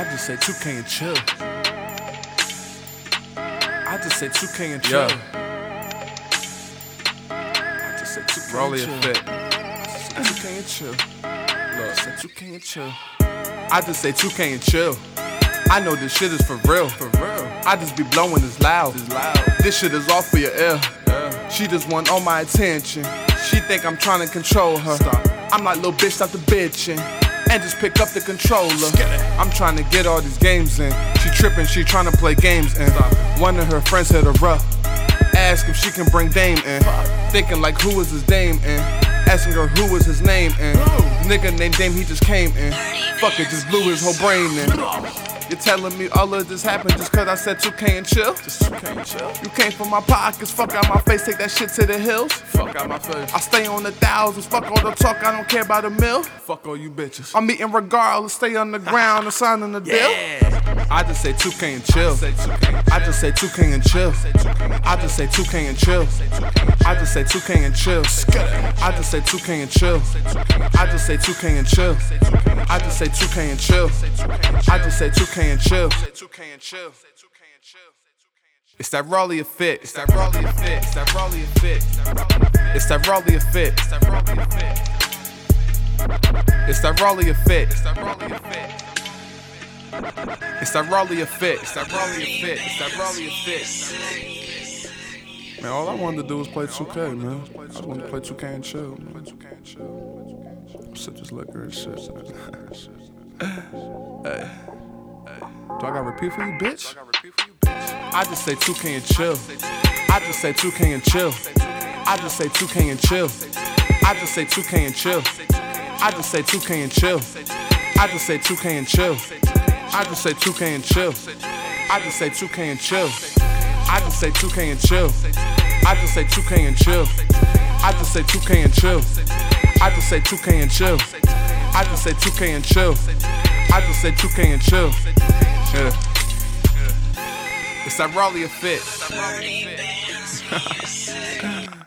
I just say 2K and chill. I just say 2K and chill. I just say 2K Rolly and chill. fit. 2K and chill. Look, say 2K and chill. I just say 2K and chill. I know this shit is for real. For real. I just be blowing this loud. It's loud. This shit is off for your ear. Yeah. She just want all my attention. She think I'm trying to control her. Stop. I'm like little bitch, stop the bitching. And just pick up the controller. I'm trying to get all these games in. She tripping, she trying to play games. Stop. One of her friends hit her up. Ask if she can bring Dame in. Thinking like who is his Dame in. Asking her who is his name in. Nigga named Dame, he just came in. Fuck it, just blew his whole brain in. You're telling me all of this happened just cause I said 2K and chill? Just 2K and chill. You came from my pockets, fuck out my face, take that shit to the hills. Fuck out my face. I stay on the thousands, fuck all the talk, I don't care about a mill. Fuck all you bitches. I'm eating regardless, stay on the ground and signing the deal. Yeah. I just say 2K and chill. Say 2K and I just say 2K and chill. I just say 2K and chill. I just say 2K and chill. I just say 2K and chill. I just say 2K and chill. I just say 2K and chill. I just say 2K chill. 2K and chill. It's that Raleigh fit. It's that Raleigh fit. It's that Raleigh fit. It's that Raleigh fit. It's that Raleigh fit. It's that Raleigh fit. It's that Raleigh fit. It's that Raleigh fit. It's that Raleigh fit. It's that Raleigh fit. Man, all I wanted to do was play 2K, man. I just wanted to play 2K and chill. Sip this liquor and shit. hey. Do I got repeat for you, bitch? I just say 2K and chill. I just say 2K and chill. I just say 2K and chill. I just say 2K and chill. I just say 2K and chill. I just say 2K and chill. I just say 2K and chill. I just say 2K and chill. I just say 2K and chill. I just say 2K and chill. I just say 2K and chill. I just say 2K and chill. I just say 2K and chill. I just say 2K and chill. Yeah. yeah. It's a Raleigh fit.